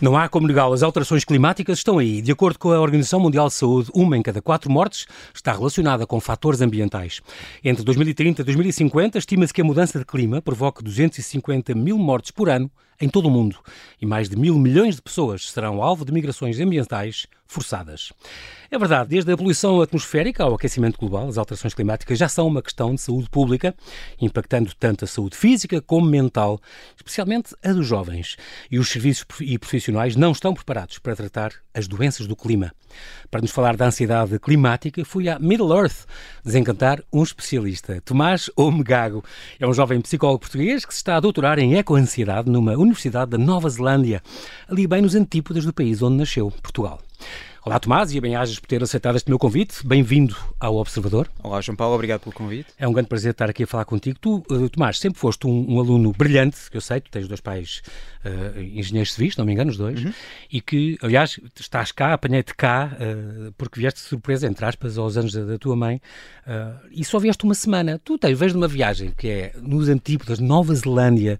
Não há como negá-lo, as alterações climáticas estão aí. De acordo com a Organização Mundial de Saúde, uma em cada quatro mortes está relacionada com fatores ambientais. Entre 2030 e 2050, estima-se que a mudança de clima provoque 250 mil mortes por ano em todo o mundo e mais de mil milhões de pessoas serão alvo de migrações ambientais forçadas. É verdade, desde a poluição atmosférica ao aquecimento global, as alterações climáticas já são uma questão de saúde pública, impactando tanto a saúde física como mental, especialmente a dos jovens. E os serviços e profissionais não estão preparados para tratar as doenças do clima. Para nos falar da ansiedade climática, fui à Middle Earth desencantar um especialista. Tomás Omegago é um jovem psicólogo português que se está a doutorar em ecoansiedade numa universidade da Nova Zelândia, ali bem nos antípodas do país onde nasceu, Portugal. Olá, Tomás, e bem-ajas por ter aceitado este meu convite. Bem-vindo ao Observador. Olá, João Paulo, obrigado pelo convite. É um grande prazer estar aqui a falar contigo. Tu, uh, Tomás, sempre foste um, um, aluno brilhante, que eu sei, tu tens dois pais uh, engenheiros civis, não me engano, os dois, uhum. e que, aliás, estás cá, apanhei-te cá, uh, porque vieste de surpresa, entre aspas, aos anos da, da tua mãe, e só vieste uma semana. Tu tens, vês numa viagem que é nos antípodas, Nova Zelândia,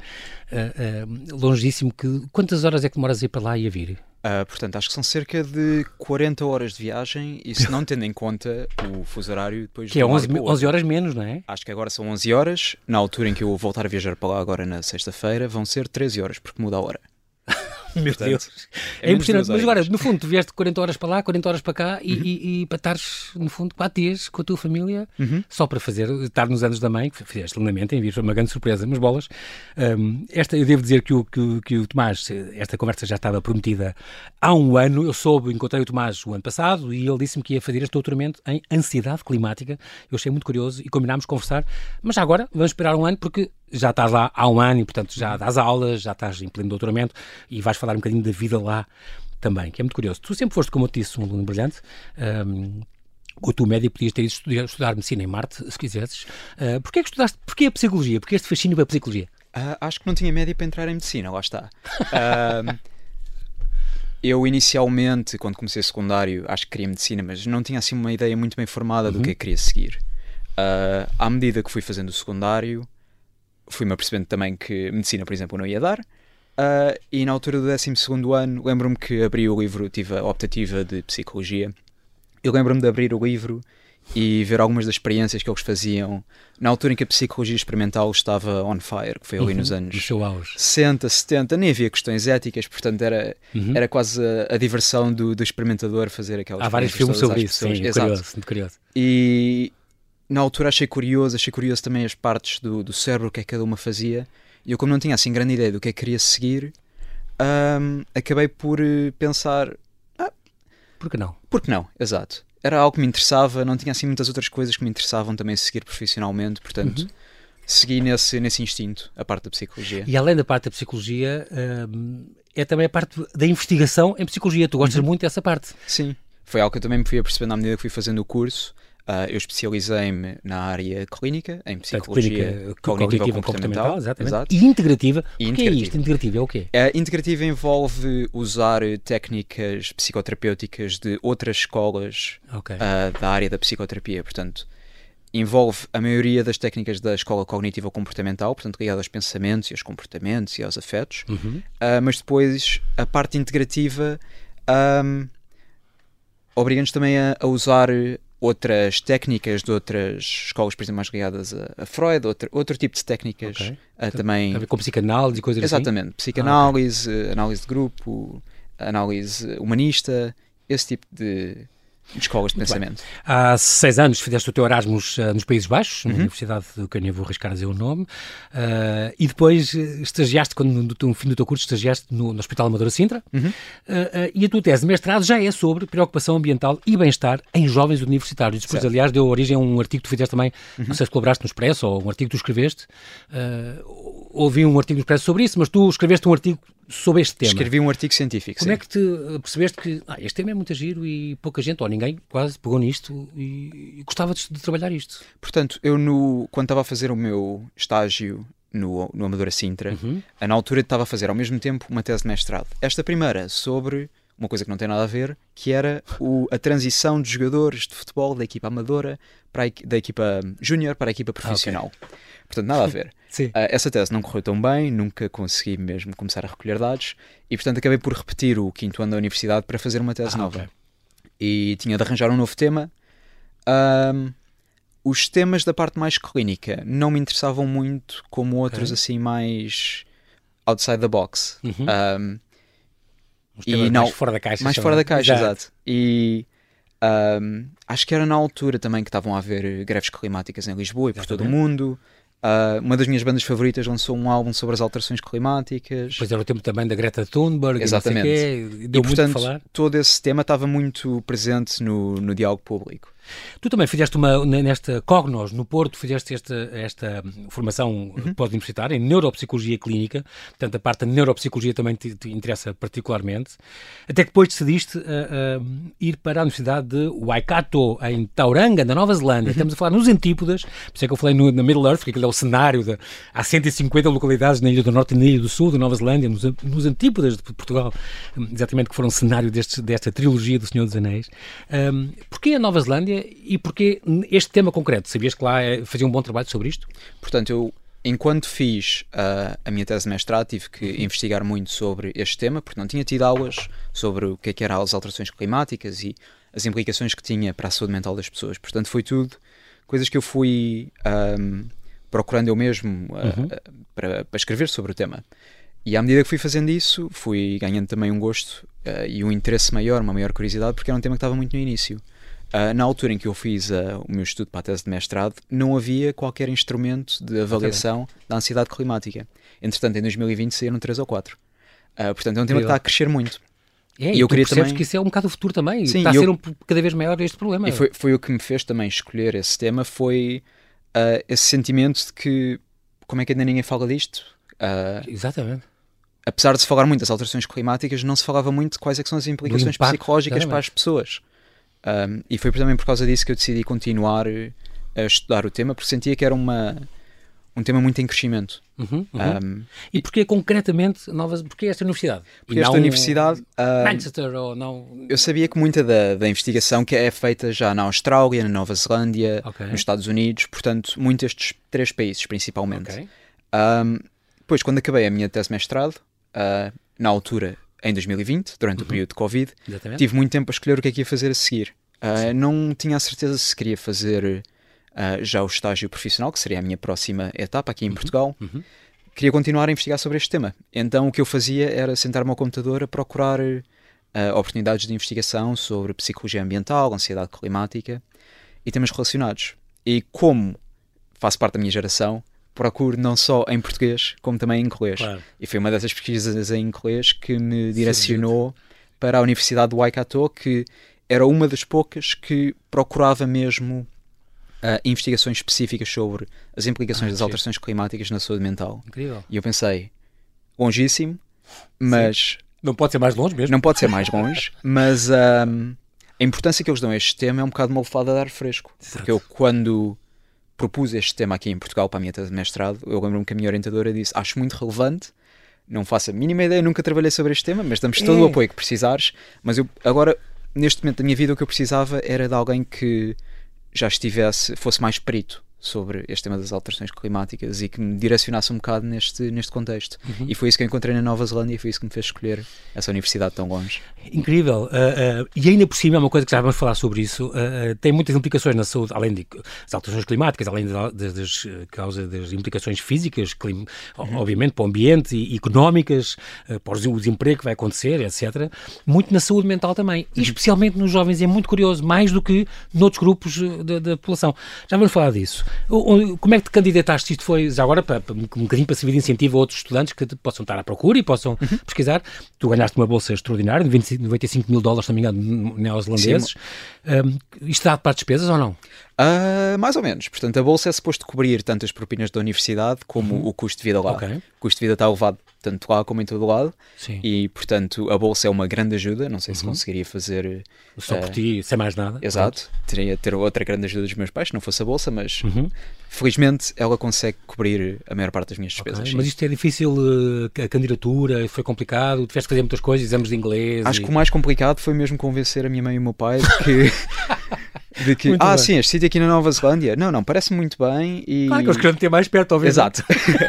longíssimo, que, quantas horas é que demoras a ir para lá e a vir? Uh, portanto, acho que são cerca de 40 horas de viagem e se não tendo em conta o fuso horário depois... Que é 11, 11 horas menos, não é? Acho que agora são 11 horas. Na altura em que eu voltar a viajar para lá agora na sexta-feira vão ser 13 horas, porque muda a hora. Meu Portanto, Deus. É, é impressionante. Mas agora, no fundo, tu vieste 40 horas para lá, 40 horas para cá e, uhum. e, e para estares, no fundo, 4 dias com a tua família uhum. só para fazer, estar nos anos da mãe, que fizeste lindamente em vir, foi uma grande surpresa, mas bolas. Um, esta, eu devo dizer que o, que, que, o Tomás, esta conversa já estava prometida há um ano. Eu soube, encontrei o Tomás o ano passado e ele disse-me que ia fazer este doutoramento em ansiedade climática. Eu achei muito curioso e combinámos conversar. Mas já agora, vamos esperar um ano porque já estás lá há um ano e, portanto, já dás aulas, já estás em pleno doutoramento e vais falar um bocadinho da vida lá também, que é muito curioso. Tu sempre foste, como eu te disse, um aluno brilhante. Um, com o teu médio podias ter ido estudar, estudar medicina em Marte, se quisesses. Uh, porquê é que estudaste? Porquê a psicologia? Porquê este fascínio pela psicologia? Uh, acho que não tinha média para entrar em medicina, lá está. Uh, eu inicialmente, quando comecei secundário, acho que queria medicina, mas não tinha assim uma ideia muito bem formada uhum. do que é queria seguir. Uh, à medida que fui fazendo o secundário, fui-me apercebendo também que medicina, por exemplo, não ia dar. Uh, e na altura do 12 ano, lembro-me que abri o livro, tive a optativa de psicologia. Eu lembro-me de abrir o livro e ver algumas das experiências que eles faziam na altura em que a psicologia experimental estava on fire, que foi ali uhum, nos anos 60, 70, nem havia questões éticas, portanto era, uhum. era quase a, a diversão do, do, experimentador fazer aquelas Há vários filmes sobre isso, sim, Exato. curioso, muito curioso. E na altura achei curioso, achei curioso também as partes do, do cérebro, o que é que cada uma fazia, e eu como não tinha assim grande ideia do que é que queria seguir, um, acabei por eh, pensar... Ah, por que não? Por que não, exato era algo que me interessava, não tinha assim muitas outras coisas que me interessavam também seguir profissionalmente, portanto, uhum. segui nesse, nesse instinto, a parte da psicologia. E além da parte da psicologia, é também a parte da investigação em psicologia. Tu gostas uhum. muito dessa parte? Sim, foi algo que eu também me fui apercebendo à medida que fui fazendo o curso. Uh, eu especializei-me na área clínica, em psicologia clínica, cognitiva, comportamental, exatamente. Exato. e integrativa. E o que é isto? Integrativa é o quê? Uh, integrativa envolve usar técnicas psicoterapêuticas de outras escolas okay. uh, da área da psicoterapia, portanto, envolve a maioria das técnicas da escola cognitiva comportamental, portanto, ligada aos pensamentos e aos comportamentos e aos afetos, uhum. mas depois a parte integrativa um, obriga-nos também a, a usar outras técnicas de outras escolas, por exemplo, mais ligadas a, a Freud, outro, outro tipo de técnicas okay. uh, também. A ver com psicanálise e coisas Exatamente. assim? Exatamente. Psicanálise, ah, okay. análise de grupo, análise humanista, esse tipo de escolas de Muito pensamento. Bem. Há seis anos fizeste o teu Erasmus uh, nos Países Baixos, uhum. na Universidade do Canhão, vou arriscar a dizer o nome, uh, e depois eh, estagiaste, quando no, no, fim do teu curso, estagiaste no, no Hospital Amadora Sintra, uhum. uh, e a tua tese de mestrado já é sobre preocupação ambiental e bem-estar em jovens universitários. Depois, certo. aliás, deu origem a um artigo que tu fizeste também, uhum. não sei se colaboraste no Expresso, ou um artigo que tu escreveste, ouvi um artigo no Expresso sobre isso, mas tu escreveste um artigo sobre este tema. Escrevi um artigo científico. Como sim. é que te percebeste que ah, este tema é muito giro e pouca gente, ou ninguém quase, pegou nisto e, e gostava de, de, trabalhar isto? Portanto, eu no, quando estava a fazer o meu estágio no, no Amadora Sintra, uhum. na altura estava a fazer ao mesmo tempo uma tese de mestrado. Esta primeira sobre uma coisa que não tem nada a ver, que era o, a transição de jogadores de futebol da equipa amadora para a, da equipa júnior para a equipa profissional. Ah, okay. Portanto, nada a ver. Uh, essa tese não correu tão bem, nunca consegui mesmo começar a recolher dados e, portanto, acabei por repetir o quinto ano da universidade para fazer uma tese ah, nova. Okay. E tinha de arranjar um novo tema. Um, os temas da parte mais clínica não me interessavam muito como outros okay. assim mais outside the box. Uhum. Um, e não, mais fora da caixa. Mais fora da caixa, exato. exato. E um, acho que era na altura também que estavam a haver greves climáticas em Lisboa e por todo o mundo. Uh, uma das minhas bandas favoritas lançou um álbum sobre as alterações climáticas. Pois era o tempo também da Greta Thunberg. Exatamente. E, deu e portanto, falar. todo esse tema estava muito presente no, no diálogo público. Tu também fizeste uma, nesta Cognos, no Porto, fizeste esta, esta formação uhum. pós-universitária em neuropsicologia clínica, portanto a parte da neuropsicologia também te, te interessa particularmente, até que depois decidiste uh, uh, ir para a Universidade de Waikato, em Tauranga, na Nova Zelândia. Uhum. Estamos a falar nos antípodas, por isso é que eu falei no, na Middle Earth, porque aquilo é o cenário de, há 150 localidades na Ilha do Norte e na Ilha do Sul da Nova Zelândia, nos, nos antípodas de Portugal, exatamente que foram cenário deste, desta trilogia do Senhor dos Anéis. Um, porquê a Nova Zelândia e porquê este tema concreto? Sabias que lá eh, fazia um bom trabalho sobre isto? Portanto, eu enquanto fiz uh, a minha tese de mestrado, tive que investigar muito sobre este tema, porque não tinha tido aulas sobre o que, é que eram as alterações climáticas e as implicações que tinha para a saúde mental das pessoas. Portanto, foi tudo coisas que eu fui um, procurando eu mesmo uh, uhum. para, para, escrever sobre o tema. E à medida que fui fazendo isso, fui ganhando também um gosto uh, e um interesse maior, uma maior curiosidade, porque era um tema que estava muito no início. Uh, na altura em que eu fiz uh, o meu estudo para a tese de mestrado, não havia qualquer instrumento de avaliação da ansiedade climática. Entretanto, em 2020 saíram 3 ou 4. Uh, ah, portanto, é um tema que está a crescer muito. É, e eu queria também que isso é um bocado o futuro também. Sim, está a ser um, cada vez maior este problema. E foi, foi o que me fez também escolher esse tema, foi esse sentimento de que como é que ainda ninguém fala disto? Exatamente apesar de se falar muito das alterações climáticas, não se falava muito de quais é são as implicações impacto, psicológicas para as pessoas. Um, e foi também por causa disso que eu decidi continuar a estudar o tema, porque sentia que era uma, um tema muito em crescimento. Uhum, uhum. Um, e porquê concretamente novas, porquê esta universidade? Porque esta universidade. Uh, Manchester ou não? Eu sabia que muita da, da investigação que é feita já na Austrália, na Nova Zelândia, okay. nos Estados Unidos, portanto, muitos estes três países principalmente. Okay. Um, depois, quando acabei a minha tese de mestrado, uh, na altura em 2020, durante uhum. o período de Covid, Exatamente. tive muito tempo a escolher o que é que ia fazer a seguir. Uh, não tinha a certeza se queria fazer uh, já o estágio profissional, que seria a minha próxima etapa aqui em uhum. Portugal. Uhum. Queria continuar a investigar sobre este tema. Então o que eu fazia era sentar-me ao computador a procurar uh, oportunidades de investigação sobre psicologia ambiental, ansiedade climática e temas relacionados. E como faço parte da minha geração, procuro não só em português, como também em inglês. Claro. E foi uma dessas pesquisas em inglês que me direcionou Sim, para a Universidade de Waikato, que era uma das poucas que procurava mesmo uh, investigações específicas sobre as implicações ah, das alterações climáticas na saúde mental. Incrível. E eu pensei, longíssimo, mas. Sim. Não pode ser mais longe mesmo? Não pode ser mais longe, mas um, a importância que eles dão a este tema é um bocado uma lefada de ar fresco. Exato. Porque eu, quando propus este tema aqui em Portugal para a minha tese de mestrado, eu lembro-me que a minha orientadora disse: Acho muito relevante, não faço a mínima ideia, nunca trabalhei sobre este tema, mas damos todo é. o apoio que precisares. Mas eu, agora, neste momento da minha vida, o que eu precisava era de alguém que já estivesse, fosse mais perito sobre este tema das alterações climáticas e que me direcionasse um bocado neste, neste contexto. Uhum. E foi isso que eu encontrei na Nova Zelândia e foi isso que me fez escolher essa universidade tão longe. Incrível. Uh, uh, e ainda por cima, é uma coisa que já vamos falar sobre isso, uh, tem muitas implicações na saúde, além das alterações climáticas, além de, das, causas das implicações físicas, uhum. obviamente, para o ambiente e económicas, para o desemprego que vai acontecer, etc. Muito na saúde mental também, e uhum. especialmente nos jovens, é muito curioso, mais do que noutros grupos da população. Já vamos falar disso. Como é que te candidataste? Isto foi, já agora, para, um bocadinho para servir de incentivo a outros estudantes que possam estar à procura e possam uhum. pesquisar. Tu ganhaste uma bolsa extraordinária de 20, 95 mil dólares, se não me engano, neozelandeses. Um, isto dá para despesas ou não? Uh, mais ou menos. Portanto, a bolsa é suposto cobrir tanto as propinas da universidade como uhum. o custo de vida lá. Okay. O custo de vida está elevado tanto lá como em todo lado. Sim. E, portanto, a bolsa é uma grande ajuda. Não sei se uhum. conseguiria fazer. Só uh, por ti, sem mais nada. Exato. Pronto. Teria ter outra grande ajuda dos meus pais, se não fosse a bolsa, mas uhum. felizmente ela consegue cobrir a maior parte das minhas despesas. Okay. Mas isto é difícil, eh, a candidatura, foi complicado, tiveste que fazer muitas coisas, exames de inglês. Acho e... que o mais complicado foi mesmo convencer a minha mãe e o meu pai que. De que, Muito ah, bem. sim, este sítio aqui na Nova Zelândia. Não, não, parece muito bem. E... Claro que eles querem ter mais perto, obviamente. Exato.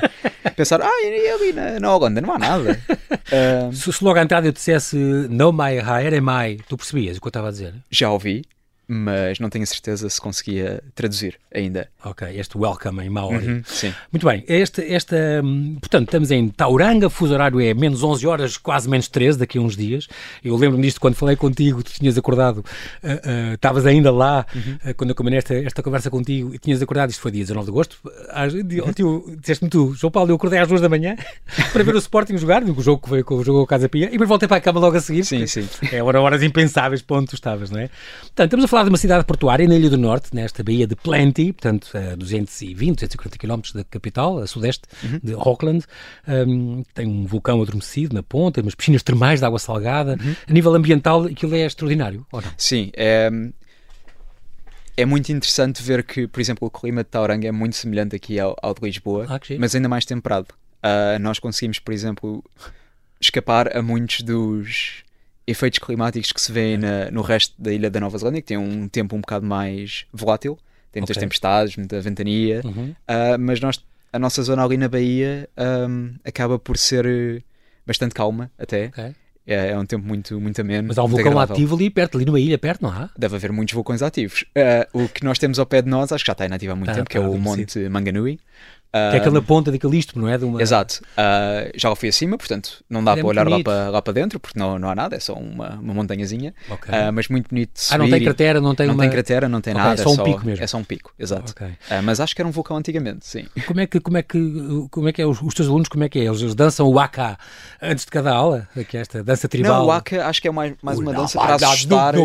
Pensar, ah, e ali na, na Holanda não há nada. Ah, Se, se logo à entrada eu dissesse no mai hire é mai, tu percebias o que eu estava a dizer? já ouvi, mas não tenho a certeza se conseguia traduzir ainda. Ok, este welcome em Maori. Uhum, sim. Muito bem, esta, esta, hum, portanto, estamos em Tauranga, fuso horário é menos 11 horas, quase menos 13, daqui a uns dias. Eu lembro-me disto quando falei contigo, tu tinhas acordado, ah, ah, estavas ainda lá, ah, quando eu combinei esta, esta conversa contigo, e tinhas acordado, isto foi dia 19 de agosto, às, oh, tio, disseste-me tu, João Paulo, eu acordei às 2 da manhã para ver o Sporting jogar, o jogo que foi com o jogo Casa Pia, e depois voltei para a cama logo a seguir. Sim, sim. É hora, horas impensáveis para onde tu estavas, não é? Portanto, estamos a falar de uma cidade portuária na Ilha do Norte, nesta baía de Plenty, portanto, a 220, 240 km da capital, a sudeste Uhum. de Auckland. Um, tem um vulcão adormecido na ponta, umas piscinas termais de água salgada. Uhum. A nível ambiental, aquilo é extraordinário, ou não? Sim, é, é muito interessante ver que, por exemplo, o clima de Tauranga é muito semelhante aqui ao, ao de Lisboa, Ah, mas ainda mais temperado. Ah, nós conseguimos, por exemplo, escapar a muitos dos efeitos climáticos que se vêem na- no resto da ilha da Nova Zelândia, que tem um tempo um bocado mais volátil, tem muitas Ok. tempestades, muita ventania, Uhum. Ah, mas nós, a nossa zona ali na Bahia ahm, acaba por ser eh, bastante calma até. Ok. É, é um tempo muito, muito ameno. Mas há um vulcão agradável. ativo ali perto, ali numa ilha perto, não há? Deve haver muitos vulcões ativos. Ah, o que nós temos ao pé de nós, acho que já está inativo há muito Tá, tempo, que é o. Monte Manganui. Que é aquela ponta de Calixto, não é? Uma... Exato. Ah, já fui acima, portanto não dá É para olhar lá para, lá para dentro, porque não, não há nada, é só uma, uma montanhazinha. Ok. Ah, mas muito bonito de ah, não subir tem cratera, não tem não uma... tem cratera, não tem Ok, nada. é só um pico mesmo. É só um pico, exato. Ok. Ah, mas acho que era um vulcão antigamente, sim. Como é que, como é que, como é que é os, os teus alunos, como é que é? Eles, eles dançam o Waka antes de cada aula? É esta dança tribal? Não, o Waka acho que é mais, mais uma dança para assustar.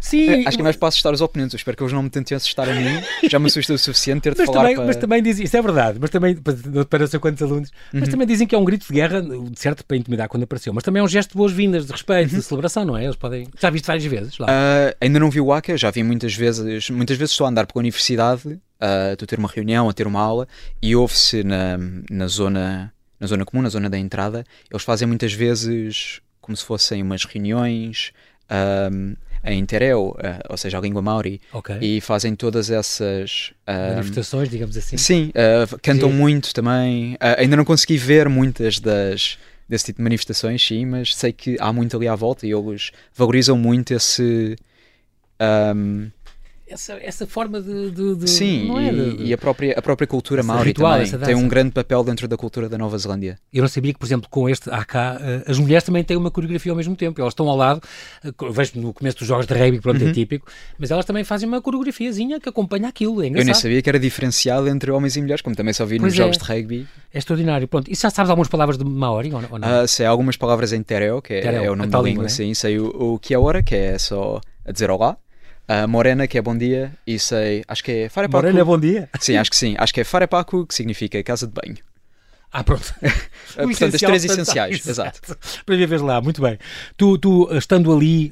Sim, É, Acho que é mais para assustar os oponentes. Eu espero que eles não me tentem assustar a mim. Já me assusta o suficiente ter de mas falar também, para... mas também dizem, isso é verdade, mas também, para- não sei quantos alunos, Uhum. mas também dizem que é um grito de guerra, de certo, para intimidar quando apareceu, mas também é um gesto de boas-vindas, de respeito, Uhum. de celebração, não é? Eles podem. Já viste várias vezes lá. Ah, ainda não vi o Waka, já vi muitas vezes. Muitas vezes estou a andar pela universidade, ah, estou a ter uma reunião, a ter uma aula, e ouve-se na, na, zona, na zona comum, na zona da entrada, eles fazem muitas vezes como se fossem umas reuniões ah, em Tereu, ah, ou seja, a língua Maori, ok. e fazem todas essas. ah, Manifestações, digamos assim. Sim, uh, cantam Sim. muito também. Uh, ainda não consegui ver muitas das desse tipo de manifestações, sim, mas sei que há muito ali à volta e eles valorizam muito esse. um, Essa, essa forma de. de- de- sim, não é? e, De- de- e a própria, a própria cultura maori ritual, também tem um grande papel dentro da cultura da Nova Zelândia. Eu não sabia que, por exemplo, com este AK, eh, as mulheres também têm uma coreografia ao mesmo tempo. Elas estão ao lado, eh, vejo no começo dos jogos de rugby, pronto, Uhum. é típico, mas elas também fazem uma coreografiazinha que acompanha aquilo. É Eu nem engraçado. sabia que era diferenciado entre homens e mulheres, como também só vi Pois nos é. jogos de rugby. É extraordinário. Pronto, e já sabes algumas palavras de Maori ou não? Ah, sei algumas palavras em Tereo, que é, Tereo, é o nome tal da língua, língua, né? sim. Sei o, o que é hora, que é só a dizer olá. A morena, que é bom dia. E sei, acho que é Farepaku. Morena, bom dia. Sim, acho que sim. Acho que é Farepaku, que significa casa de banho. Ah, pronto. O portanto, as três essenciais, ah, exato. Para viveres lá, muito bem. Tu, tu estando ali,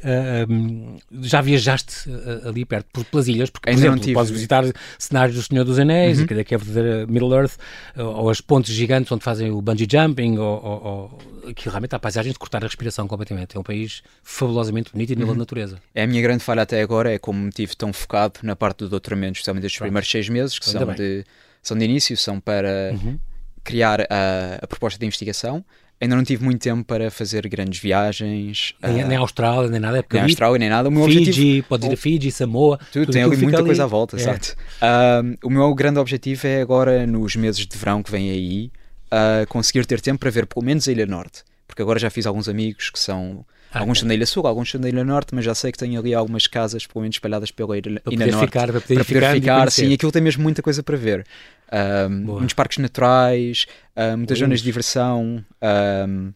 hum, já viajaste ah, ali perto, por, pelas ilhas, porque, por Ainda exemplo, podes visitar cenários do Senhor dos Anéis, Uhum. que é a verdadeira Middle Earth, ou, as pontes gigantes onde fazem o bungee jumping, ou, ou, ou que realmente há paisagens de cortar a respiração completamente. É um país fabulosamente bonito e nível Uhum. de natureza. É a minha grande falha até agora, é como me tive tão focado na parte do doutoramento, especialmente estes Pronto. primeiros seis meses, que Ainda são bem. de, são de início, são para Uhum. Criar a, a proposta de investigação. Ainda não tive muito tempo para fazer grandes viagens, Nem, ah, nem Austrália, nem nada, é nem ali, Austrália, nem nada. O meu Fiji, objetivo podes ir a Fiji, Samoa, Tudo, tudo tem aquilo ali muita ali. coisa à volta, É. exato. Um, o meu grande objetivo é agora, nos meses de verão que vêm aí, uh, conseguir ter tempo para ver pelo menos a Ilha Norte. Porque agora já fiz alguns amigos que são. Ah, alguns são da Ilha Sul, alguns são da Ilha Norte, mas já sei que tenho ali algumas casas, pelo menos espalhadas pela Ilha, Para Ilha Norte. ficar, para poder, para poder e ficar, conhecer. sim, aquilo tem mesmo muita coisa para ver. Um, muitos parques naturais, uh, muitas Ui. zonas de diversão. um,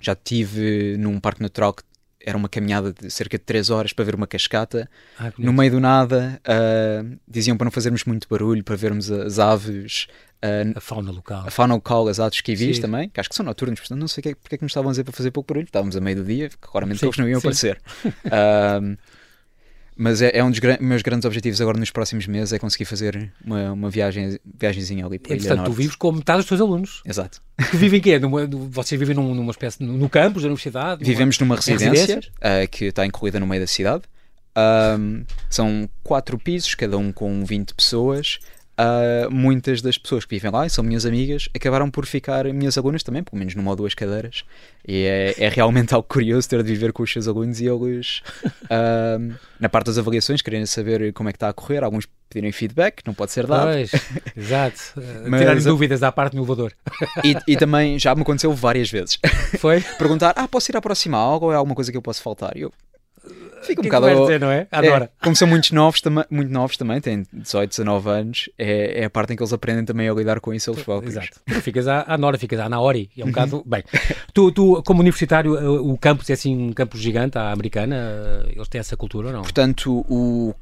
já estive num parque natural que era uma caminhada de cerca de 3 horas para ver uma cascata. Ah, que No meio do nada, ah, diziam para não fazermos muito barulho, para vermos as aves, ah, a fauna local. a fauna local, as aves kiwis Sim. também, que acho que são noturnos, portanto não sei que é- porque é que nos estavam a dizer para fazer pouco barulho. Estávamos a meio do dia, claramente Sim, eles não iam sim. aparecer. Ah, mas é, é um dos gran- meus grandes objetivos agora nos próximos meses, é conseguir fazer uma, uma viagem, viagenzinha ali para a Ilha Entretanto, tu Norte. vives com metade dos teus alunos. Exato. Que vivem quê? Numa, vocês vivem num- numa espécie, no campus da universidade? Numa- Vivemos numa em residência ah, que está incluída no meio da cidade. Um, são quatro pisos, cada um com 20 pessoas. Uh, muitas das pessoas que vivem lá e são minhas amigas acabaram por ficar minhas alunas também, pelo menos numa ou duas cadeiras. E é, é realmente algo curioso ter de viver com os seus alunos e eles, uh, na parte das avaliações, querendo saber como é que está a correr. Alguns pedirem feedback, não pode ser dado. Pois, exato. Mas, Tirar dúvidas à parte no elevador. E, e, também já me aconteceu várias vezes. Foi? Perguntar: ah, posso ir aproximar algo ou é alguma coisa que eu posso faltar? E eu, Fica um que bocado. Que dizer, não é? Adora. É, como são muitos novos, muito novos também, têm 18, 19 anos, é, é, a parte em que eles aprendem também a lidar com isso eles próprios. Exato. Tu ficas à, à Nora, ficas à Naori. É um bocado. Bem, tu, tu, como universitário, o campus é assim um campus gigante, à americana, eles têm essa cultura ou não? Portanto, o,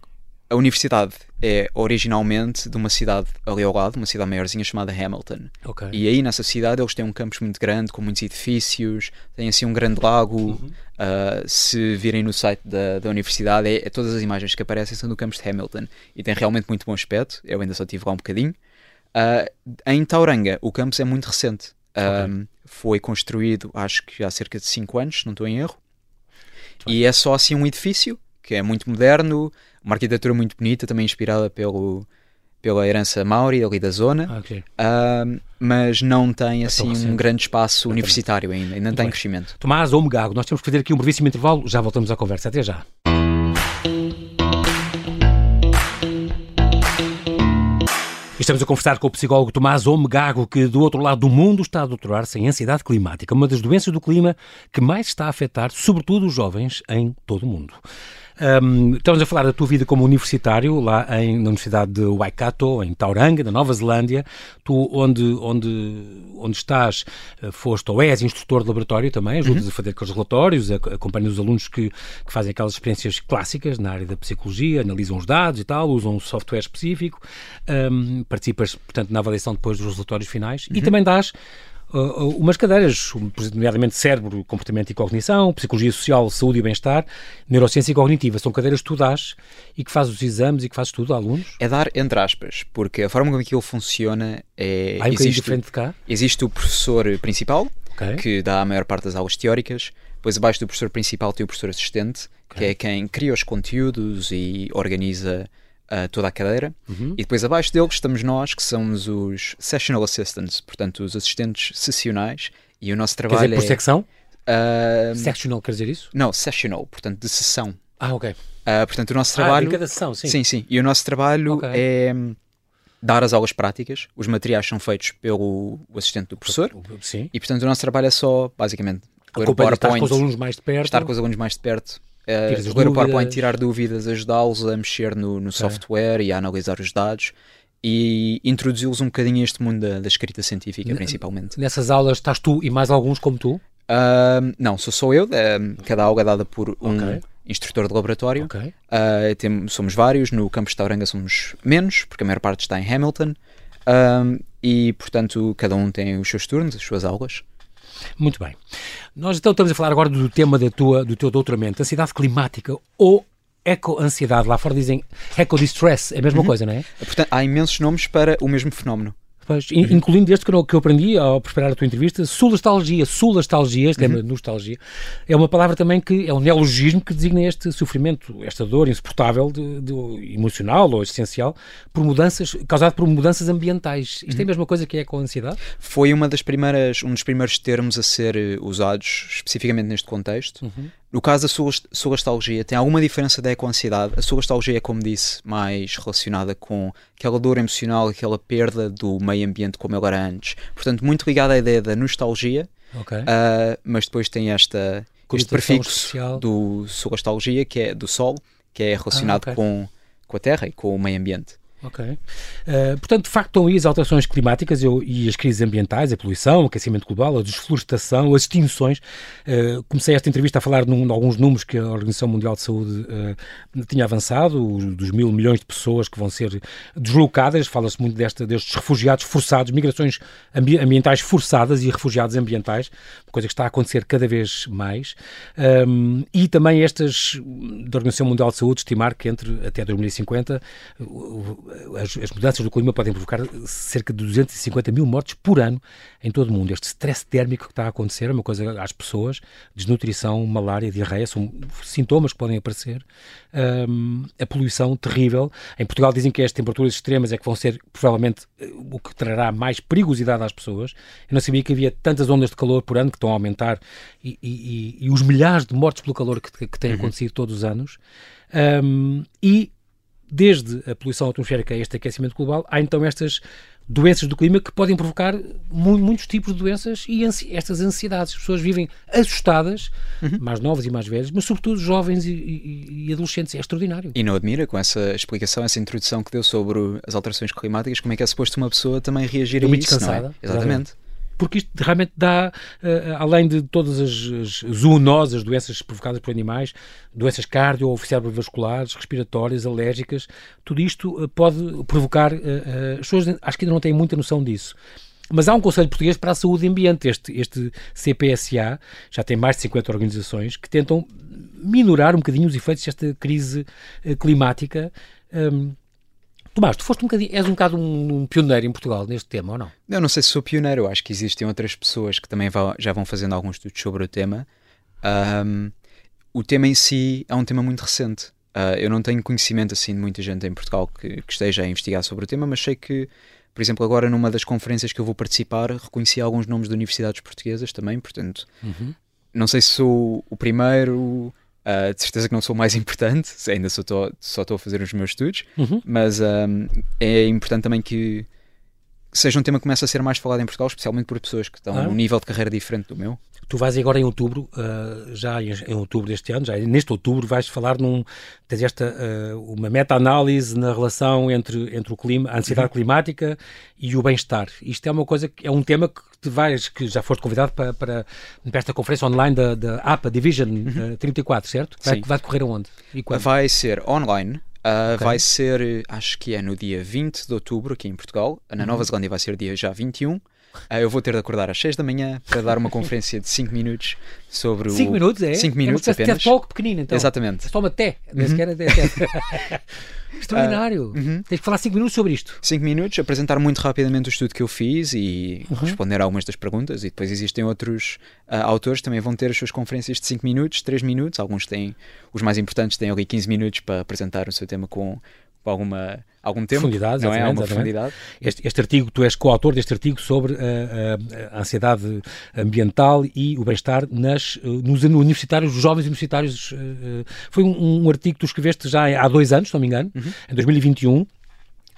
a universidade é originalmente de uma cidade ali ao lado, uma cidade maiorzinha chamada Hamilton. Okay. E aí nessa cidade eles têm um campus muito grande, com muitos edifícios, têm assim um grande lago. Uhum. Uh, se virem no site da, da universidade, é, é, todas as imagens que aparecem são do campus de Hamilton. E tem realmente muito bom aspecto. Eu ainda só estive lá um bocadinho. Uh, em Tauranga, o campus é muito recente. Okay. foi construído, acho que há cerca de 5 anos, não estou em erro. E é só assim um edifício que é muito moderno, uma arquitetura muito bonita, também inspirada pelo, pela herança maori ali da zona, ah, okay. uh, mas não tem é assim um grande espaço universitário ainda, ainda não tem bem. crescimento. Tomás ou Gago, nós temos que fazer aqui um brevíssimo intervalo, já voltamos à conversa, até já. Estamos a conversar com o psicólogo Tomás Omegago, que do outro lado do mundo está a doutorar-se em ansiedade climática, uma das doenças do clima que mais está a afetar, sobretudo, os jovens em todo o mundo. Um, estamos a falar da tua vida como universitário lá em, na Universidade de Waikato, em Tauranga, na Nova Zelândia. Tu, onde, onde, onde estás, eh, foste ou és instrutor de laboratório também, ajudas uhum. a fazer aqueles relatórios, acompanhas os alunos que, que fazem aquelas experiências clássicas na área da psicologia, analisam os dados e tal, usam um software específico, um, participas, portanto, na avaliação depois dos relatórios finais uhum. e também dás uh, umas cadeiras, nomeadamente cérebro, comportamento e cognição, psicologia social, saúde e bem-estar, neurociência e cognitiva. São cadeiras que tu dás e que fazes os exames e que fazes tudo a alunos? É dar entre aspas, porque a forma como aquilo funciona é. Há um existe, diferente de cá? Existe o professor principal, okay. que dá a maior parte das aulas teóricas, depois abaixo do professor principal tem o professor assistente, okay. que é quem cria os conteúdos e organiza uh, toda a cadeira. Uhum. E depois abaixo deles estamos nós, que somos os Sessional Assistants, portanto, os assistentes sessionais. E o nosso trabalho quer dizer, por é. secção? Uh, Sectional quer dizer isso? Não, sessional, portanto, de sessão. Ah, ok. Uh, portanto, o nosso trabalho. Ah, cada sessão, sim. Sim, sim. E o nosso trabalho okay. é dar as aulas práticas. Os materiais são feitos pelo assistente do professor. Sim. E, portanto, o nosso trabalho é só, basicamente, ler o PowerPoint. Estar com os alunos mais de perto. Estar com os alunos mais de perto uh, ler o PowerPoint, tirar dúvidas, ajudá-los a mexer no, no software e a analisar os dados e introduzi-los um bocadinho a este mundo da, da escrita científica, N principalmente. Nessas aulas estás tu e mais alguns como tu? Uh, não, sou só eu. Uh, cada aula é dada por um okay. instrutor de laboratório. Okay. Uh, tem, somos vários. No campus de Tauranga somos menos, porque a maior parte está em Hamilton. e, portanto, cada um tem os seus turnos, as suas aulas. Muito bem. Nós então estamos a falar agora do tema da tua, do teu doutoramento, ansiedade climática ou eco-ansiedade. Lá fora dizem eco-distress, é a mesma uhum. coisa, não é? Portanto, há imensos nomes para o mesmo fenómeno. Pois, incluindo este que eu, aprendi ao preparar a tua entrevista, sulastalgia, sulastalgia, este uhum. nostalgia, é uma palavra também que é um neologismo que designa este sofrimento, esta dor insuportável, de, de, emocional ou existencial, por mudanças, causado por mudanças ambientais. Isto uhum. é a uhum. mesma coisa que é com a ansiedade? Foi uma das primeiras, um dos primeiros termos a ser eh, usados especificamente neste contexto. Uhum. No caso da solastalgia, tem alguma diferença da ecoansiedade? A solastalgia é, como disse, mais relacionada com aquela dor emocional, aquela perda do meio ambiente como ele era antes. Portanto, muito ligada à ideia da nostalgia, okay. uh, mas depois tem esta, este prefixo do solastalgia, que é do sol, que é relacionado ah, okay. com, com a terra e com o meio ambiente. Ok. Uh, portanto, de facto, estão aí as alterações climáticas e as crises ambientais, a poluição, o aquecimento global, a desflorestação, as extinções. Uh, comecei esta entrevista a falar de, num, de, alguns números que a Organização Mundial de Saúde uh, tinha avançado, os, dos mil milhões de pessoas que vão ser deslocadas. Fala-se muito desta, destes refugiados forçados, migrações ambi ambientais forçadas e refugiados ambientais, coisa que está a acontecer cada vez mais. Um, e também estas, da Organização Mundial de Saúde, estimar que entre até 2050 as, as, mudanças do clima podem provocar cerca de 250 mil mortes por ano em todo o mundo. Este stress térmico que está a acontecer é uma coisa às pessoas, desnutrição, malária, diarreia, são sintomas que podem aparecer. Um, a poluição terrível. Em Portugal dizem que as temperaturas extremas é que vão ser provavelmente eh, o que trará mais perigosidade às pessoas. Eu não sabia que havia tantas ondas de calor por ano que estão a aumentar e, e, e os milhares de mortes pelo calor que, que têm uhum. acontecido todos os anos. Um, e desde a poluição atmosférica a este aquecimento global, há então estas doenças do clima que podem provocar mu muitos tipos de doenças e ansi estas ansiedades. As pessoas vivem assustadas, uhum. mais novas e mais velhas, mas sobretudo jovens e, e, e, adolescentes. É extraordinário. E não admira com essa explicação, essa introdução que deu sobre as alterações climáticas, como é que é suposto uma pessoa também reagir a isso, não é? Exatamente. Exatamente porque isto realmente dá, uh, além de todas as, as zoonoses, doenças provocadas por animais, doenças cardio ou cerebrovasculares, respiratórias, alérgicas, tudo isto uh, pode provocar. As pessoas acho que ainda não têm muita noção disso. Mas há um Conselho Português para a Saúde e Ambiente, este, este CPSA, já tem mais de 50 organizações que tentam minorar um bocadinho os efeitos desta crise climática. Um, Tomás, tu foste um bocadinho, és um bocado um, um, pioneiro em Portugal neste tema, ou não? Eu não sei se sou pioneiro, eu acho que existem outras pessoas que também vá, já vão fazendo alguns estudos sobre o tema. Um, o tema em si é um tema muito recente. Uh, eu não tenho conhecimento assim de muita gente em Portugal que, que, esteja a investigar sobre o tema, mas sei que, por exemplo, agora numa das conferências que eu vou participar, reconheci alguns nomes de universidades portuguesas também, portanto, uhum. não sei se sou o primeiro Uh, de certeza que não sou o mais importante, ainda só estou a fazer os meus estudos, uhum. mas um, é importante também que seja um tema que comece a ser mais falado em Portugal, especialmente por pessoas que estão ah. num nível de carreira diferente do meu. Tu vais agora em outubro, uh, já em, em, outubro deste ano, já neste outubro vais falar num, tens esta, uh, uma meta-análise na relação entre, entre o clima, a ansiedade uhum. climática e o bem-estar. Isto é uma coisa, é um tema que te vais, que já foste convidado para, para, para esta conferência online da, da APA Division uhum. uh, 34, certo? Vai, vai decorrer aonde? Vai ser online, Uh, okay. Vai ser, acho que é no dia 20 de outubro aqui em Portugal. Na uhum. Nova Zelândia vai ser dia já 21. Uh, eu vou ter de acordar às 6 da manhã para dar uma conferência de 5 minutos sobre 5 minutos, é? 5 minutos é apenas. É pouco pequenino, então. Exatamente. É só uma té, nem uhum. sequer até. Extraordinário. Uh, uhum. Tens que falar 5 minutos sobre isto. 5 minutos, apresentar muito rapidamente o estudo que eu fiz e uhum. responder a algumas das perguntas. E depois existem outros uh, autores que também vão ter as suas conferências de 5 minutos, 3 minutos. Alguns têm, os mais importantes têm ali 15 minutos para apresentar o seu tema com, com alguma algum tempo. Profundidade, não é? Alguma profundidade. Este, este, artigo, tu és coautor deste artigo sobre a, a, a ansiedade ambiental e o bem-estar nas, nos universitários, os jovens universitários. Eh, foi um, um, artigo que tu escreveste já há dois anos, se não me engano, uhum. em 2021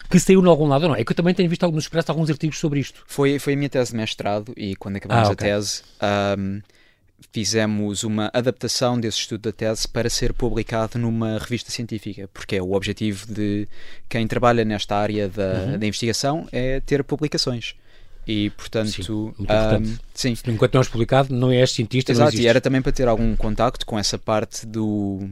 que saiu em algum lado, não é? Que eu também tenho visto no Expresso alguns artigos sobre isto. Foi, foi a minha tese de mestrado e quando acabamos ah, okay. a tese um, fizemos uma adaptação desse estudo da tese para ser publicado numa revista científica, porque é o objetivo de quem trabalha nesta área da, uhum. da investigação é ter publicações. E, portanto, sim, um, sim. enquanto não és publicado, não és cientista. Exato, e era também para ter algum contacto com essa parte do,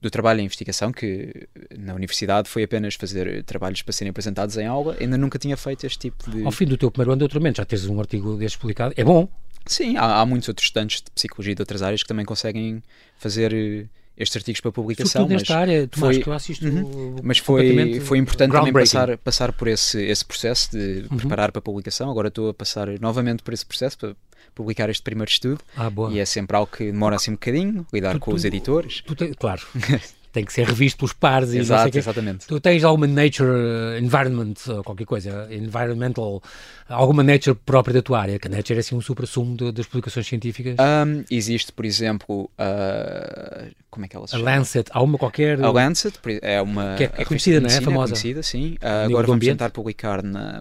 do trabalho em investigação, que na universidade foi apenas fazer trabalhos para serem apresentados em aula, ainda nunca tinha feito este tipo de. Ao fim do teu primeiro ano de doutoramento, já tens um artigo deste publicado, é bom, Sim, há, há, muitos outros estudantes de psicologia de outras áreas que também conseguem fazer eh, estes artigos para publicação. Sobretudo nesta área, Tomás, foi, que eu assisto uhum, Mas foi, foi importante também passar, passar por esse, esse processo de uhum. preparar para publicação. Agora estou a passar novamente por esse processo para publicar este primeiro estudo. Ah, e é sempre algo que demora assim um bocadinho, lidar tu, com tu, os editores. Tu, claro. tem que ser revisto pelos pares. Exato, exatamente. Tu tens alguma nature uh, environment, qualquer coisa, environmental, alguma nature própria da tua área, que a nature é assim um supra-sumo das publicações científicas? Um, existe, por exemplo, uh, como é que ela se chama? A Lancet, há uma qualquer... A Lancet é uma... Que é, é conhecida, não é? É famosa. É conhecida, sim. Uh, agora vamos tentar publicar na...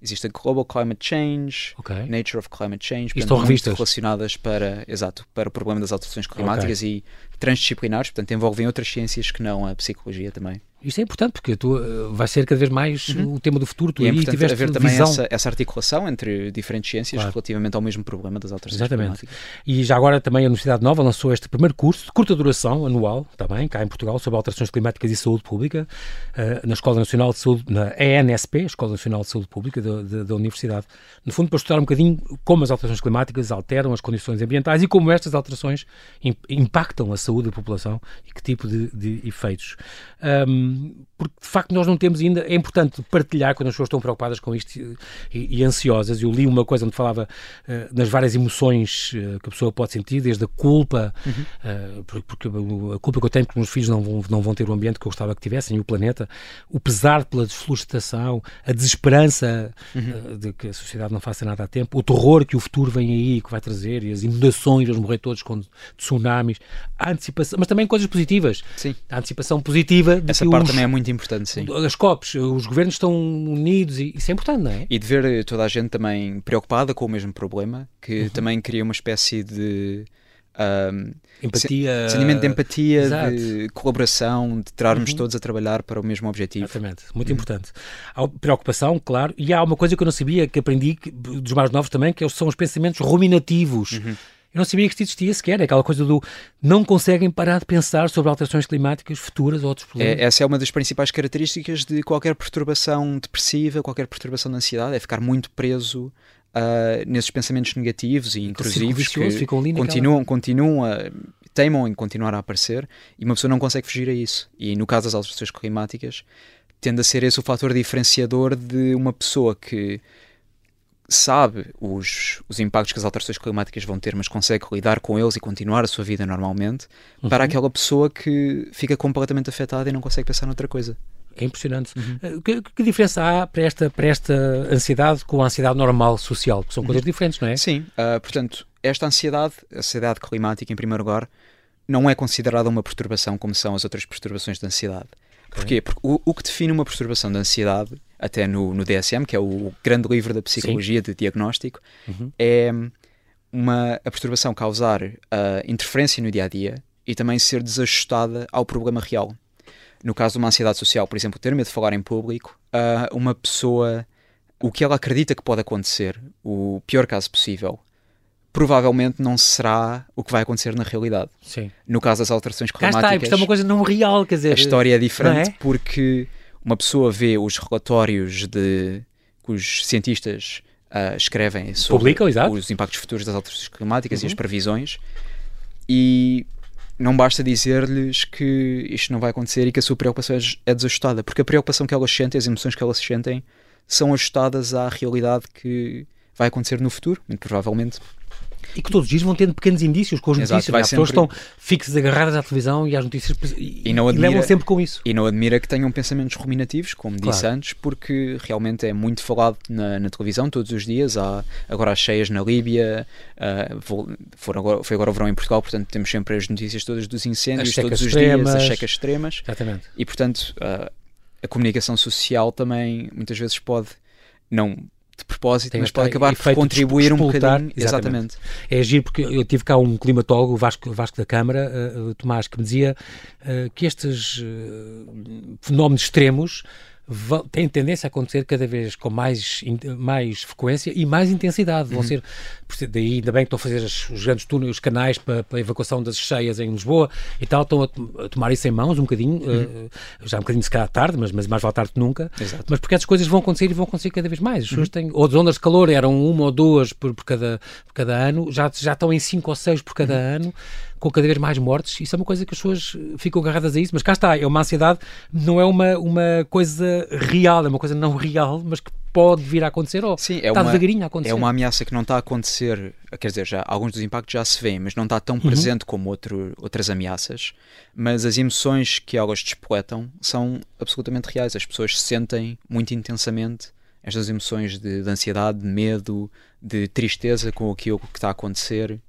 Existe a Global Climate Change, okay. Nature of Climate Change, estão revistas relacionadas para, exato, para o problema das alterações climáticas okay. e transdisciplinares, portanto envolvem outras ciências que não a psicologia também. Isso é importante porque tu, uh, vai ser cada vez mais uhum. o tema do futuro. Tu e é importante tiveste haver também essa, essa, articulação entre diferentes ciências claro. relativamente ao mesmo problema das alterações Exatamente. E já agora também a Universidade Nova lançou este primeiro curso de curta duração anual, também cá em Portugal, sobre alterações climáticas e saúde pública, uh, na Escola Nacional de Saúde, na ENSP, Escola Nacional de Saúde Pública da, da, da Universidade. No fundo, para estudar um bocadinho como as alterações climáticas alteram as condições ambientais e como estas alterações impactam a saúde da população e que tipo de, de efeitos. Um, porque de facto nós não temos ainda, é importante partilhar quando as pessoas estão preocupadas com isto e, e ansiosas. Eu li uma coisa onde falava uh, nas várias emoções uh, que a pessoa pode sentir, desde a culpa, uhum. uh, porque a culpa que eu tenho que os meus filhos não vão, não vão ter o ambiente que eu gostava que tivessem, o planeta, o pesar pela desflorestação, a desesperança uhum. de que a sociedade não faça nada a tempo, o terror que o futuro vem aí, que vai trazer, e as inundações, vamos morrer todos com tsunamis, a antecipação, mas também coisas positivas. Sim. A antecipação positiva. Essa parte os, também é muito importante, sim. As COPs, os governos estão unidos e isso é importante, não é? E de ver toda a gente também preocupada com o mesmo problema, que uhum. também cria uma espécie de. Um, empatia, sentimento de empatia, Exato. de colaboração, de trarmos uhum. todos a trabalhar para o mesmo objetivo. Exatamente, muito uhum. importante. Há preocupação, claro, e há uma coisa que eu não sabia, que aprendi que, dos mais novos também, que são os pensamentos ruminativos. Uhum. Eu não sabia que isto existia sequer, é aquela coisa do não conseguem parar de pensar sobre alterações climáticas futuras ou outros problemas. É, essa é uma das principais características de qualquer perturbação depressiva, qualquer perturbação de ansiedade, é ficar muito preso uh, nesses pensamentos negativos e intrusivos que continuam, continuam a, teimam em continuar a aparecer e uma pessoa não consegue fugir a isso. E no caso das alterações climáticas, tende a ser esse o fator diferenciador de uma pessoa que sabe os, os impactos que as alterações climáticas vão ter, mas consegue lidar com eles e continuar a sua vida normalmente, uhum. para aquela pessoa que fica completamente afetada e não consegue pensar noutra coisa. É impressionante. Uhum. Eh, que, que, diferença há para esta, para esta ansiedade com a ansiedade normal social? Que são coisas uhum. diferentes, não é? Sim, uh, portanto, esta ansiedade, a ansiedade climática, em primeiro lugar, não é considerada uma perturbação como são as outras perturbações de ansiedade. Porquê? Porque o, o que define uma perturbação de ansiedade até no, no DSM, que é o grande livro da psicologia Sim. de diagnóstico, uhum. é uma, a perturbação causar uh, interferência no dia a dia e também ser desajustada ao problema real. No caso de uma ansiedade social, por exemplo, ter medo de falar em público, uh, uma pessoa, o que ela acredita que pode acontecer, o pior caso possível, provavelmente não será o que vai acontecer na realidade. Sim. No caso das alterações climáticas. Cá está, isto é uma coisa não real, quer dizer. A história é diferente é? porque uma pessoa vê os relatórios de que os cientistas uh, escrevem sobre Publicam, os impactos futuros das alterações climáticas uhum. e as uhum. previsões e não basta dizer-lhes que isto não vai acontecer e que a sua preocupação é, é desajustada, porque a preocupação que elas sentem, as emoções que elas sentem, são ajustadas à realidade que vai acontecer no futuro, muito provavelmente e que todos os dias vão tendo pequenos indícios com as Exato, notícias. As pessoas estão fixas agarradas à televisão e às notícias e, e, não admira, e levam sempre com isso. E não admira que tenham pensamentos ruminativos, como claro. disse antes, porque realmente é muito falado na, na, televisão todos os dias. Há agora as cheias na Líbia, uh, foram agora, foi agora o verão em Portugal, portanto temos sempre as notícias todas dos incêndios, todos os dias, as checas extremas. Exatamente. E portanto uh, a comunicação social também muitas vezes pode não de propósito, Tem mas pode acabar por contribuir um bocadinho. Exatamente. exatamente. É agir porque eu tive cá um climatólogo, Vasco, Vasco da Câmara, uh, Tomás, que me dizia uh, que estes uh, fenómenos extremos têm tendência a acontecer cada vez com mais, mais frequência e mais intensidade. Vão uhum. ser, daí ainda bem que estão a fazer os grandes túneis, os canais para, para, a evacuação das cheias em Lisboa e tal, estão a, a tomar isso em mãos um bocadinho, uhum. uh, já um bocadinho se calhar tarde, mas, mas mais vale tarde que nunca. Exato. Mas porque essas coisas vão acontecer e vão acontecer cada vez mais. As pessoas uhum. têm, ou as ondas de calor eram uma ou duas por, por, cada, por cada ano, já, já estão em cinco ou seis por cada uhum. ano com cada vez mais mortes. Isso é uma coisa que as pessoas ficam agarradas a isso, mas cá está, é uma ansiedade, não é uma, uma coisa real, é uma coisa não real, mas que pode vir a acontecer ou Sim, é está uma, devagarinho a acontecer. É uma ameaça que não está a acontecer, quer dizer, já, alguns dos impactos já se vêem, mas não está tão uhum. presente como outro, outras ameaças. Mas as emoções que elas despoletam são absolutamente reais. As pessoas sentem muito intensamente estas emoções de, de ansiedade, de medo, de tristeza com aquilo que está a acontecer.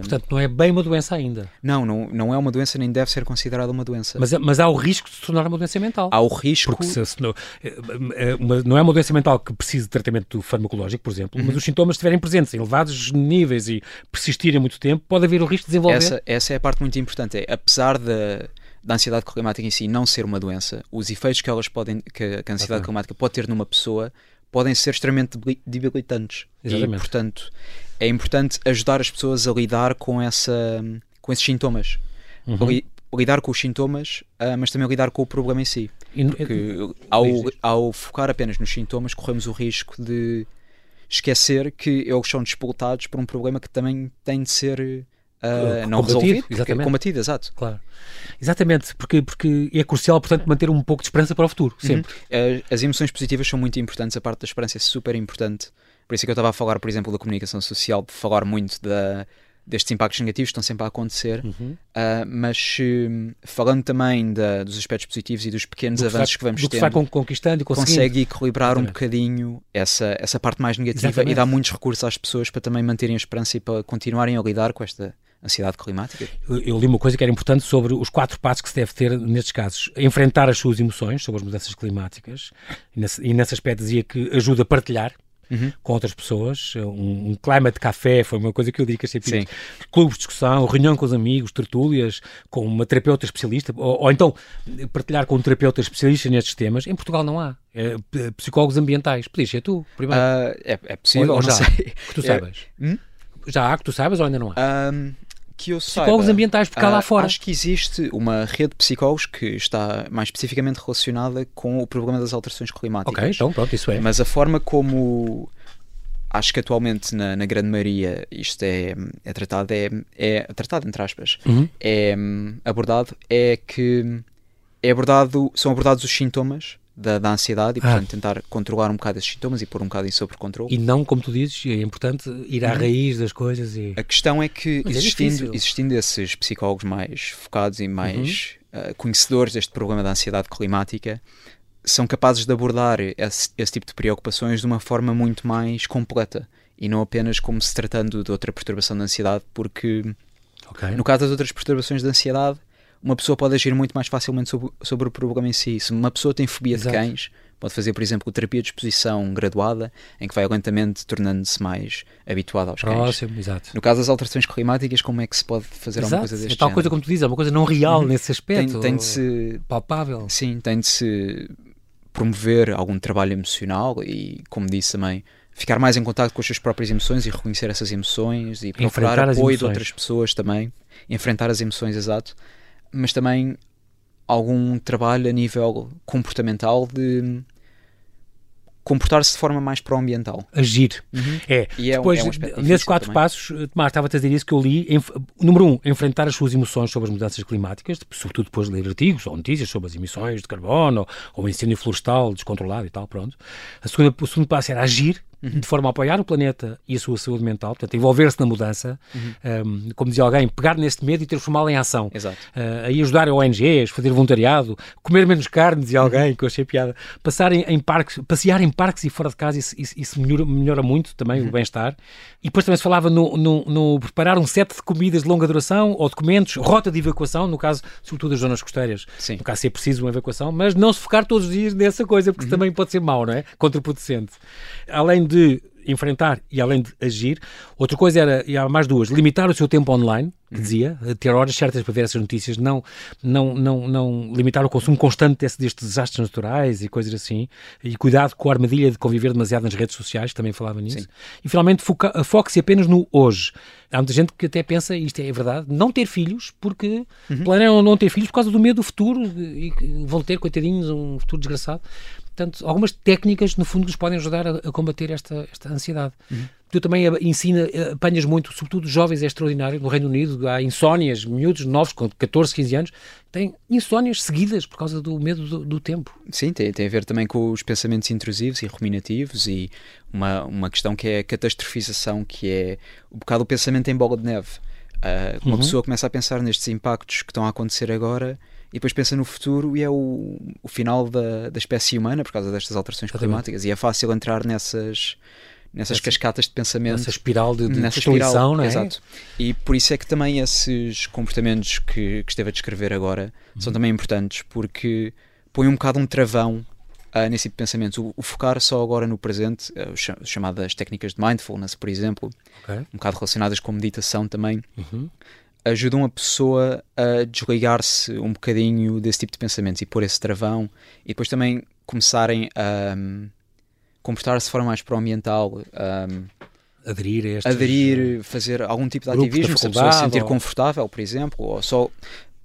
Portanto, não é bem uma doença ainda. Não, não, não é uma doença, nem deve ser considerada uma doença. Mas, mas há o risco de se tornar uma doença mental. Há o risco. Porque se, se não, é, é, não é uma doença mental que precise de tratamento farmacológico, por exemplo, uhum. mas os sintomas estiverem presentes em elevados níveis e persistirem muito tempo, pode haver o risco de desenvolver. Essa, essa é a parte muito importante. É, apesar da da ansiedade climática em si não ser uma doença, os efeitos que elas podem que, que a ansiedade okay. climática pode ter numa pessoa podem ser extremamente debilitantes. Exatamente. E, portanto, é importante ajudar as pessoas a lidar com, essa, com esses sintomas. Uhum. Li, lidar com os sintomas, uh, mas também lidar com o problema em si. E, Porque ao, ao focar apenas nos sintomas, corremos o risco de esquecer que eles são despoltados por um problema que também tem de ser uh, não resolvido, exatamente. combatido, exato. Claro. Exatamente, porque, porque é crucial, portanto, manter um pouco de esperança para o futuro, uhum. sempre. Uhum. As emoções positivas são muito importantes, a parte da esperança é super importante. Por isso é que eu estava a falar, por exemplo, da comunicação social, falar muito da, destes impactos negativos que estão sempre a acontecer, uhum. uh, mas uh, falando também da, dos aspectos positivos e dos pequenos do avanços que, que vamos do tendo, que vai conquistando e consegue equilibrar Exatamente. um bocadinho essa, essa parte mais negativa Exatamente. e dar muitos recursos às pessoas para também manterem a esperança e para continuarem a lidar com esta ansiedade climática. Eu, eu li uma coisa que era importante sobre os quatro passos que se deve ter nestes casos. Enfrentar as suas emoções sobre as mudanças climáticas e nesse, e nesse aspecto dizia que ajuda a partilhar uhum. com outras pessoas. Um, um climate café foi uma coisa que eu digo que achei Sim. Clubes de discussão, reunião com os amigos, tertúlias, com uma terapeuta especialista, ou, ou então partilhar com um terapeuta especialista nestes temas. Em Portugal não há. É, psicólogos ambientais. Podias ser tu, primeiro. Uh, é, é, possível, ou, ou já, sei. Que tu saibas. É, hum? Já há que tu saibas ou ainda não há? Um, que eu psicólogos saiba, ambientais por cá lá fora. Acho que existe uma rede de psicólogos que está mais especificamente relacionada com o problema das alterações climáticas. Ok, então pronto, isso é. Mas a forma como acho que atualmente na, na grande maioria isto é, é tratado, é, é tratado entre aspas, uhum. é abordado, é que é abordado, são abordados os sintomas da, da ansiedade e, ah. portanto, tentar controlar um bocado esses sintomas e pôr um bocado isso sob controle. E não, como tu dizes, é importante ir à uhum. raiz das coisas. E... A questão é que, é existindo, é existindo esses psicólogos mais focados e mais uhum. uh, conhecedores deste problema da ansiedade climática, são capazes de abordar esse, esse, tipo de preocupações de uma forma muito mais completa e não apenas como se tratando de outra perturbação da ansiedade, porque okay. no caso das outras perturbações da ansiedade, uma pessoa pode agir muito mais facilmente sobre, sobre o problema em si. Se uma pessoa tem fobia Exato. de cães, pode fazer, por exemplo, terapia de exposição graduada, em que vai lentamente tornando-se mais habituado aos Próximo, cães. Exato. No caso das alterações climáticas, como é que se pode fazer exato. alguma coisa deste é tal género? coisa como tu dizes, é uma coisa não real uhum. nesse aspecto. Tem, tem de se palpável. Sim, tem de se promover algum trabalho emocional e, como disse também, ficar mais em contato com as suas próprias emoções e reconhecer essas emoções e procurar apoio de outras pessoas também, enfrentar as emoções, exato, mas também algum trabalho a nível comportamental de comportar-se de forma mais pró-ambiental. Agir. Uhum. É. E é Depois, um, é um nesses quatro também. passos, Tomás, estava a dizer isso que eu li. Em, número um, enfrentar as suas emoções sobre as mudanças climáticas, sobretudo depois de ler artigos ou notícias sobre as emissões de carbono ou, ou o incêndio florestal descontrolado e tal, pronto. A segunda, o segundo passo era agir, uhum. de forma a apoiar o planeta e a sua saúde mental, portanto, envolver-se na mudança, uhum. um, como dizia alguém, pegar neste medo e transformá-lo em ação. Exato. Uh, aí ajudar ONGs, fazer voluntariado, comer menos carne, dizia uhum. alguém, que eu achei piada, passar em, em, parques, passear em parques e fora de casa, isso, isso, isso melhora, melhora, muito também uhum. o bem-estar. E depois também se falava no, no, no, preparar um set de comidas de longa duração ou documentos, rota de evacuação, no caso, sobretudo das zonas costeiras, Sim. no caso se é preciso uma evacuação, mas não se focar todos os dias nessa coisa, porque uhum. também pode ser mau, não é? Contraproducente. Além de enfrentar e além de agir. Outra coisa era, e há mais duas, limitar o seu tempo online, que uhum. dizia, ter horas certas para ver essas notícias, não, não, não, não limitar o consumo constante desse, destes desastres naturais e coisas assim, e cuidado com a armadilha de conviver demasiado nas redes sociais, também falava nisso. Sim. E finalmente foque-se apenas no hoje. Há muita gente que até pensa, isto é verdade, não ter filhos, porque uhum. planeiam não ter filhos por causa do medo do futuro, e vão ter, coitadinhos, um futuro desgraçado. Portanto, algumas técnicas, no fundo, nos podem ajudar a, a combater esta, esta ansiedade. Uhum. Tu também ensina, apanhas muito, sobretudo jovens, é extraordinário. No Reino Unido há insónias, miúdos novos, com 14, 15 anos, têm insónias seguidas por causa do medo do, do tempo. Sim, tem, tem a ver também com os pensamentos intrusivos e ruminativos e uma, uma questão que é a catastrofização, que é um bocado o pensamento em bola de neve. Uh, uma uhum. pessoa começa a pensar nestes impactos que estão a acontecer agora e depois pensa no futuro e é o, o final da, da espécie humana por causa destas alterações climáticas e é fácil entrar nessas nessas Essa, cascatas de pensamento nessa espiral de, de nessa espiral, não é? Exato. E por isso é que também esses comportamentos que, que esteve a descrever agora uhum. são também importantes porque põem um bocado um travão uh, nesse tipo de pensamentos. O, o, focar só agora no presente, uh, chamadas técnicas de mindfulness, por exemplo, okay. um bocado relacionadas com meditação também, uhum ajudam a pessoa a desligar-se um bocadinho desse tipo de pensamentos e pôr esse travão e depois também começarem a um, comportar-se de forma mais pró-ambiental. Um, aderir a estes... aderir, fazer algum tipo de ativismo, se a pessoa se sentir ou... confortável, por exemplo, ou só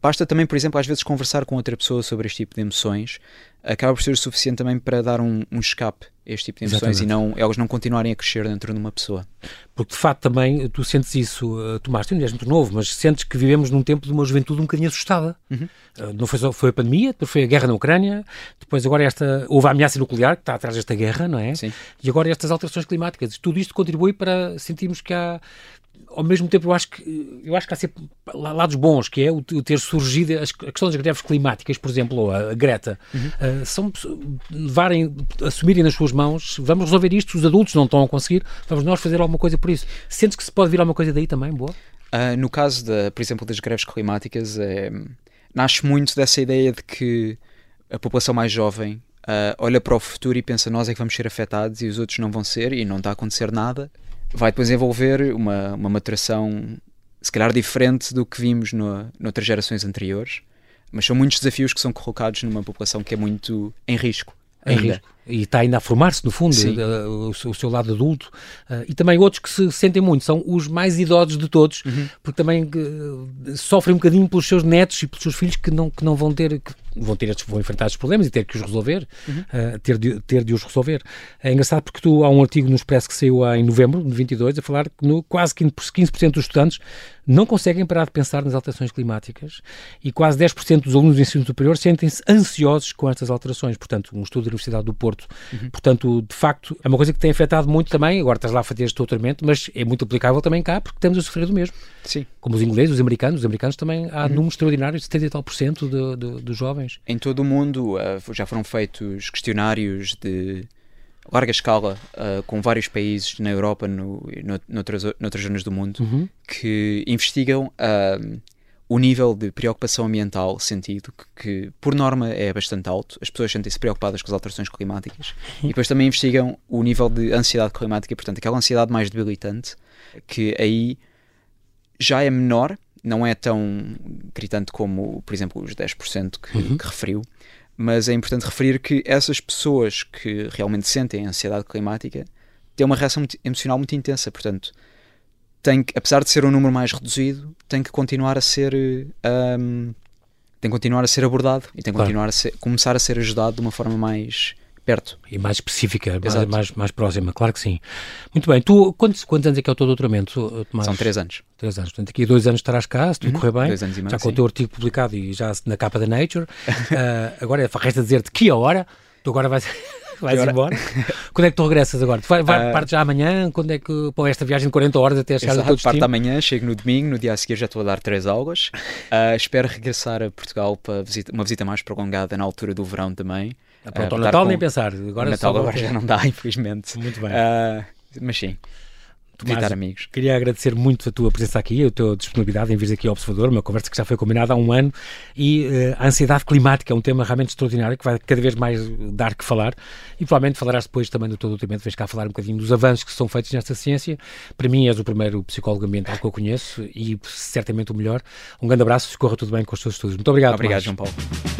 Basta também, por exemplo, às vezes conversar com outra pessoa sobre este tipo de emoções acaba por ser o suficiente também para dar um, um escape a este tipo de emoções Exatamente. e não, elas não continuarem a crescer dentro de uma pessoa. Porque de facto também tu sentes isso, uh, Tomás, tu és muito novo, mas sentes que vivemos num tempo de uma juventude um bocadinho assustada. Uhum. Uh, não foi só foi a pandemia, depois foi a guerra na Ucrânia, depois agora esta houve a ameaça nuclear que está atrás desta guerra, não é? Sim. E agora estas alterações climáticas. Tudo isto contribui para sentirmos que há ao mesmo tempo eu acho que eu acho que há sempre lados bons, que é o, ter surgido a questão das greves climáticas, por exemplo, ou a, Greta, uhum. uh, são levarem, assumirem nas suas mãos, vamos resolver isto, os adultos não estão a conseguir, vamos nós fazer alguma coisa por isso. Sentes que se pode vir alguma coisa daí também, boa? Uh, no caso, da, por exemplo, das greves climáticas, é, nasce muito dessa ideia de que a população mais jovem uh, olha para o futuro e pensa nós é que vamos ser afetados e os outros não vão ser e não está a acontecer nada vai depois envolver uma, uma maturação se calhar diferente do que vimos no, noutras gerações anteriores, mas são muitos desafios que são colocados numa população que é muito em risco. Em risco e está ainda a formar-se, no fundo, uh, o, o, seu lado adulto, uh, e também outros que se sentem muito, são os mais idosos de todos, uhum. porque também uh, sofrem um bocadinho pelos seus netos e pelos seus filhos que não, que não vão ter, que vão, ter vão enfrentar estes problemas e ter que os resolver, uhum. ter, de, ter de os resolver. É engraçado porque tu, há um artigo no Expresso que saiu em novembro de 22 a falar que no, quase 15% dos estudantes não conseguem parar de pensar nas alterações climáticas e quase 10% dos alunos do ensino superior sentem-se ansiosos com estas alterações. Portanto, um estudo da Universidade do Porto Uhum. Portanto, de facto, é uma coisa que tem afetado muito também. Agora estás lá a fazer este doutoramento, mas é muito aplicável também cá, porque estamos a sofrer do mesmo. Sim. Como os ingleses, os americanos. Os americanos também há uhum. números extraordinários, 70 e tal por cento dos jovens. Em todo o mundo uh, já foram feitos questionários de larga escala uh, com vários países na Europa, no, no, noutras, noutras zonas do mundo, uhum. que investigam. Uh, o nível de preocupação ambiental sentido, que, que, por norma é bastante alto, as pessoas sentem-se preocupadas com as alterações climáticas, e depois também investigam o nível de ansiedade climática, portanto, aquela ansiedade mais debilitante, que aí já é menor, não é tão gritante como, por exemplo, os 10% que, uhum. que referiu, mas é importante referir que essas pessoas que realmente sentem ansiedade climática têm uma reação emocional muito intensa, portanto, tem que, apesar de ser um número mais reduzido, tem que continuar a ser um, tem que continuar a ser abordado e tem que claro. continuar a ser, começar a ser ajudado de uma forma mais perto. E mais específica, mais, mais, mais, próxima, claro que sim. Muito bem, tu, quantos, quantos anos é que é o teu doutoramento, Tomás? São três anos. Três anos, portanto aqui dois anos estarás cá, se tudo uhum. correr bem, dois anos e meio, já com sim. o teu artigo publicado e já na capa da Nature. uh, agora resta dizer-te que a hora, tu agora vais... Vais agora... embora? Quando é que tu regressas agora? Tu vai, vai, uh, partes já amanhã? Quando é que. Pô, esta viagem de 40 horas até chegar ao teu destino? Parte amanhã, chego no domingo, no dia a seguir já estou a dar três aulas. Uh, espero regressar a Portugal para visita, uma visita mais prolongada na altura do verão também. Ah, pronto, uh, Natal com... nem pensar. Agora Natal agora já não dá, infelizmente. Muito bem. mas sim. Tomás, visitar amigos. Queria agradecer muito a tua presença aqui, a tua disponibilidade em vir aqui ao Observador, uma conversa que já foi combinada há um ano, e uh, a ansiedade climática é um tema realmente extraordinário que vai cada vez mais dar que falar, e provavelmente falarás depois também do teu doutoramento, vens cá falar um bocadinho dos avanços que são feitos nesta ciência. Para mim és o primeiro psicólogo ambiental que eu conheço e certamente o melhor. Um grande abraço, corra tudo bem com os teus estudos. Muito obrigado. Obrigado, Tomás. João Paulo.